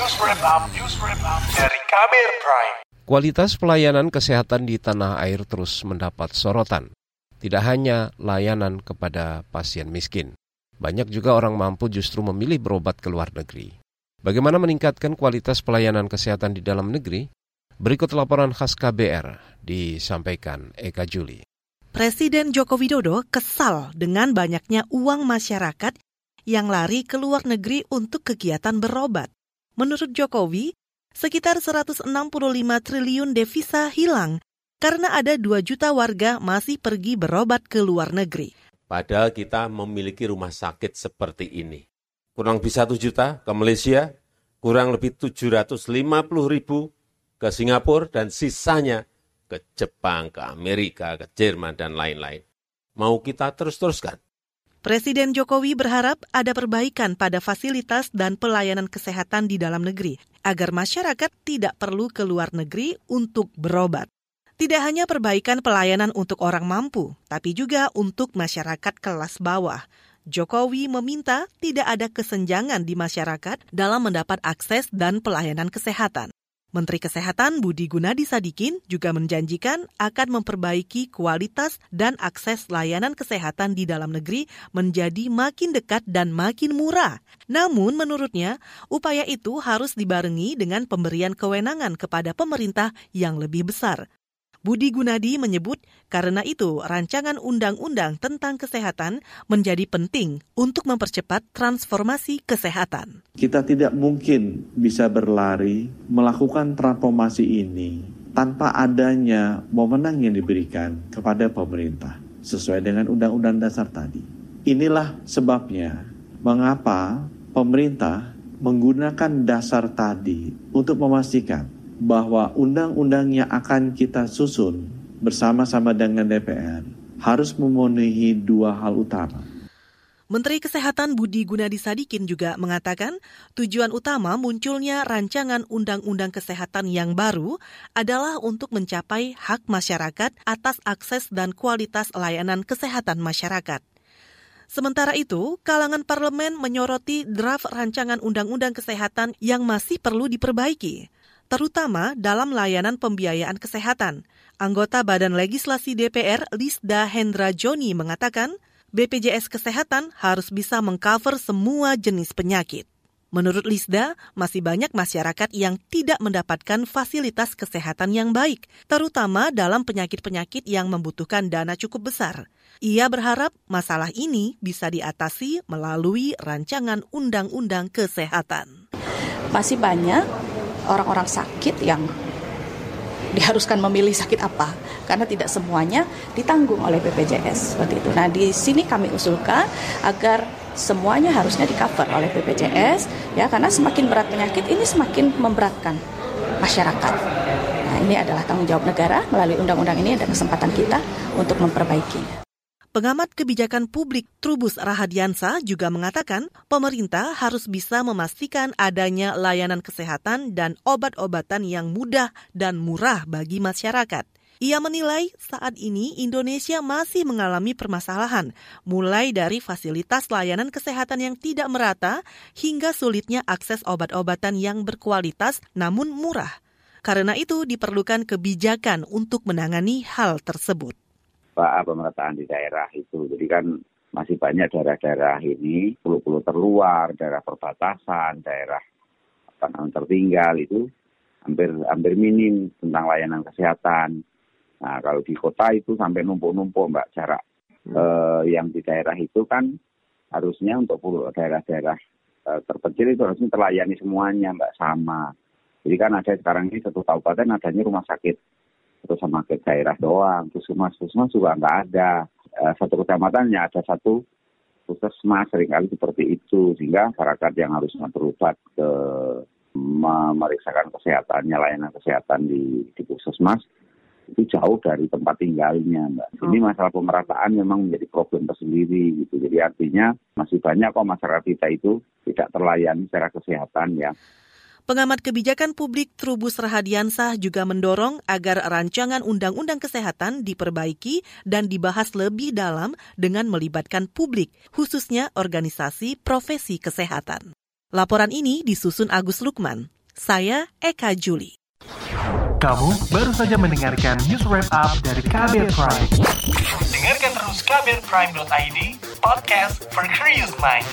News Wrap Up, News Wrap Up dari Kabir Prime. Kualitas pelayanan kesehatan di tanah air terus mendapat sorotan. Tidak hanya layanan kepada pasien miskin. Banyak juga orang mampu justru memilih berobat ke luar negeri. Bagaimana meningkatkan kualitas pelayanan kesehatan di dalam negeri? Berikut laporan khas KBR disampaikan Eka Juli. Presiden Joko Widodo kesal dengan banyaknya uang masyarakat yang lari ke luar negeri untuk kegiatan berobat. Menurut Jokowi, sekitar 165 triliun devisa hilang karena ada 2 juta warga masih pergi berobat ke luar negeri. Padahal kita memiliki rumah sakit seperti ini. Kurang lebih 1 juta ke Malaysia, kurang lebih 750 ribu ke Singapura, dan sisanya ke Jepang, ke Amerika, ke Jerman, dan lain-lain. Mau kita terus-teruskan. Presiden Jokowi berharap ada perbaikan pada fasilitas dan pelayanan kesehatan di dalam negeri, agar masyarakat tidak perlu ke luar negeri untuk berobat. Tidak hanya perbaikan pelayanan untuk orang mampu, tapi juga untuk masyarakat kelas bawah. Jokowi meminta tidak ada kesenjangan di masyarakat dalam mendapat akses dan pelayanan kesehatan. Menteri Kesehatan Budi Gunadi Sadikin juga menjanjikan akan memperbaiki kualitas dan akses layanan kesehatan di dalam negeri menjadi makin dekat dan makin murah. Namun menurutnya, upaya itu harus dibarengi dengan pemberian kewenangan kepada pemerintah yang lebih besar. Budi Gunadi menyebut karena itu rancangan undang-undang tentang kesehatan menjadi penting untuk mempercepat transformasi kesehatan. Kita tidak mungkin bisa berlari melakukan transformasi ini tanpa adanya wewenang yang diberikan kepada pemerintah sesuai dengan undang-undang dasar tadi. Inilah sebabnya mengapa pemerintah menggunakan dasar tadi untuk memastikan bahwa undang-undang yang akan kita susun bersama-sama dengan DPR harus memenuhi dua hal utama. Menteri Kesehatan Budi Gunadi Sadikin juga mengatakan tujuan utama munculnya rancangan undang-undang kesehatan yang baru adalah untuk mencapai hak masyarakat atas akses dan kualitas layanan kesehatan masyarakat. Sementara itu, kalangan parlemen menyoroti draft rancangan undang-undang kesehatan yang masih perlu diperbaiki terutama dalam layanan pembiayaan kesehatan. Anggota Badan Legislasi DPR Lisda Hendra Joni mengatakan, BPJS Kesehatan harus bisa mengcover semua jenis penyakit. Menurut Lisda, masih banyak masyarakat yang tidak mendapatkan fasilitas kesehatan yang baik, terutama dalam penyakit-penyakit yang membutuhkan dana cukup besar. Ia berharap masalah ini bisa diatasi melalui rancangan undang-undang kesehatan. Masih banyak orang-orang sakit yang diharuskan memilih sakit apa karena tidak semuanya ditanggung oleh BPJS seperti itu. Nah, di sini kami usulkan agar semuanya harusnya di cover oleh BPJS ya karena semakin berat penyakit ini semakin memberatkan masyarakat. Nah, ini adalah tanggung jawab negara melalui undang-undang ini ada kesempatan kita untuk memperbaikinya. Pengamat kebijakan publik Trubus Rahadiansa juga mengatakan pemerintah harus bisa memastikan adanya layanan kesehatan dan obat-obatan yang mudah dan murah bagi masyarakat. Ia menilai saat ini Indonesia masih mengalami permasalahan, mulai dari fasilitas layanan kesehatan yang tidak merata hingga sulitnya akses obat-obatan yang berkualitas namun murah. Karena itu diperlukan kebijakan untuk menangani hal tersebut pemerataan di daerah itu. Jadi kan masih banyak daerah-daerah ini, pulau-pulau terluar, daerah perbatasan, daerah apa namanya tertinggal itu hampir hampir minim tentang layanan kesehatan. Nah kalau di kota itu sampai numpuk-numpuk mbak jarak hmm. eh, yang di daerah itu kan harusnya untuk daerah-daerah eh, terpencil itu harusnya terlayani semuanya mbak sama. Jadi kan ada sekarang ini satu kabupaten adanya rumah sakit atau sama ke daerah doang. Puskesmas, puskesmas juga nggak ada. Uh, satu kecamatannya ada satu puskesmas sering kali seperti itu sehingga masyarakat yang harusnya berobat ke memeriksakan kesehatannya layanan kesehatan di, di puskesmas itu jauh dari tempat tinggalnya mbak. Ini oh. masalah pemerataan memang menjadi problem tersendiri gitu. Jadi artinya masih banyak kok masyarakat kita itu tidak terlayani secara kesehatan ya. Pengamat kebijakan publik Trubus Rahadiansah juga mendorong agar rancangan undang-undang kesehatan diperbaiki dan dibahas lebih dalam dengan melibatkan publik, khususnya organisasi profesi kesehatan. Laporan ini disusun Agus Lukman. Saya Eka Juli. Kamu baru saja mendengarkan news wrap up dari Kabel Prime. Dengarkan terus kbrprime.id, podcast for curious mind.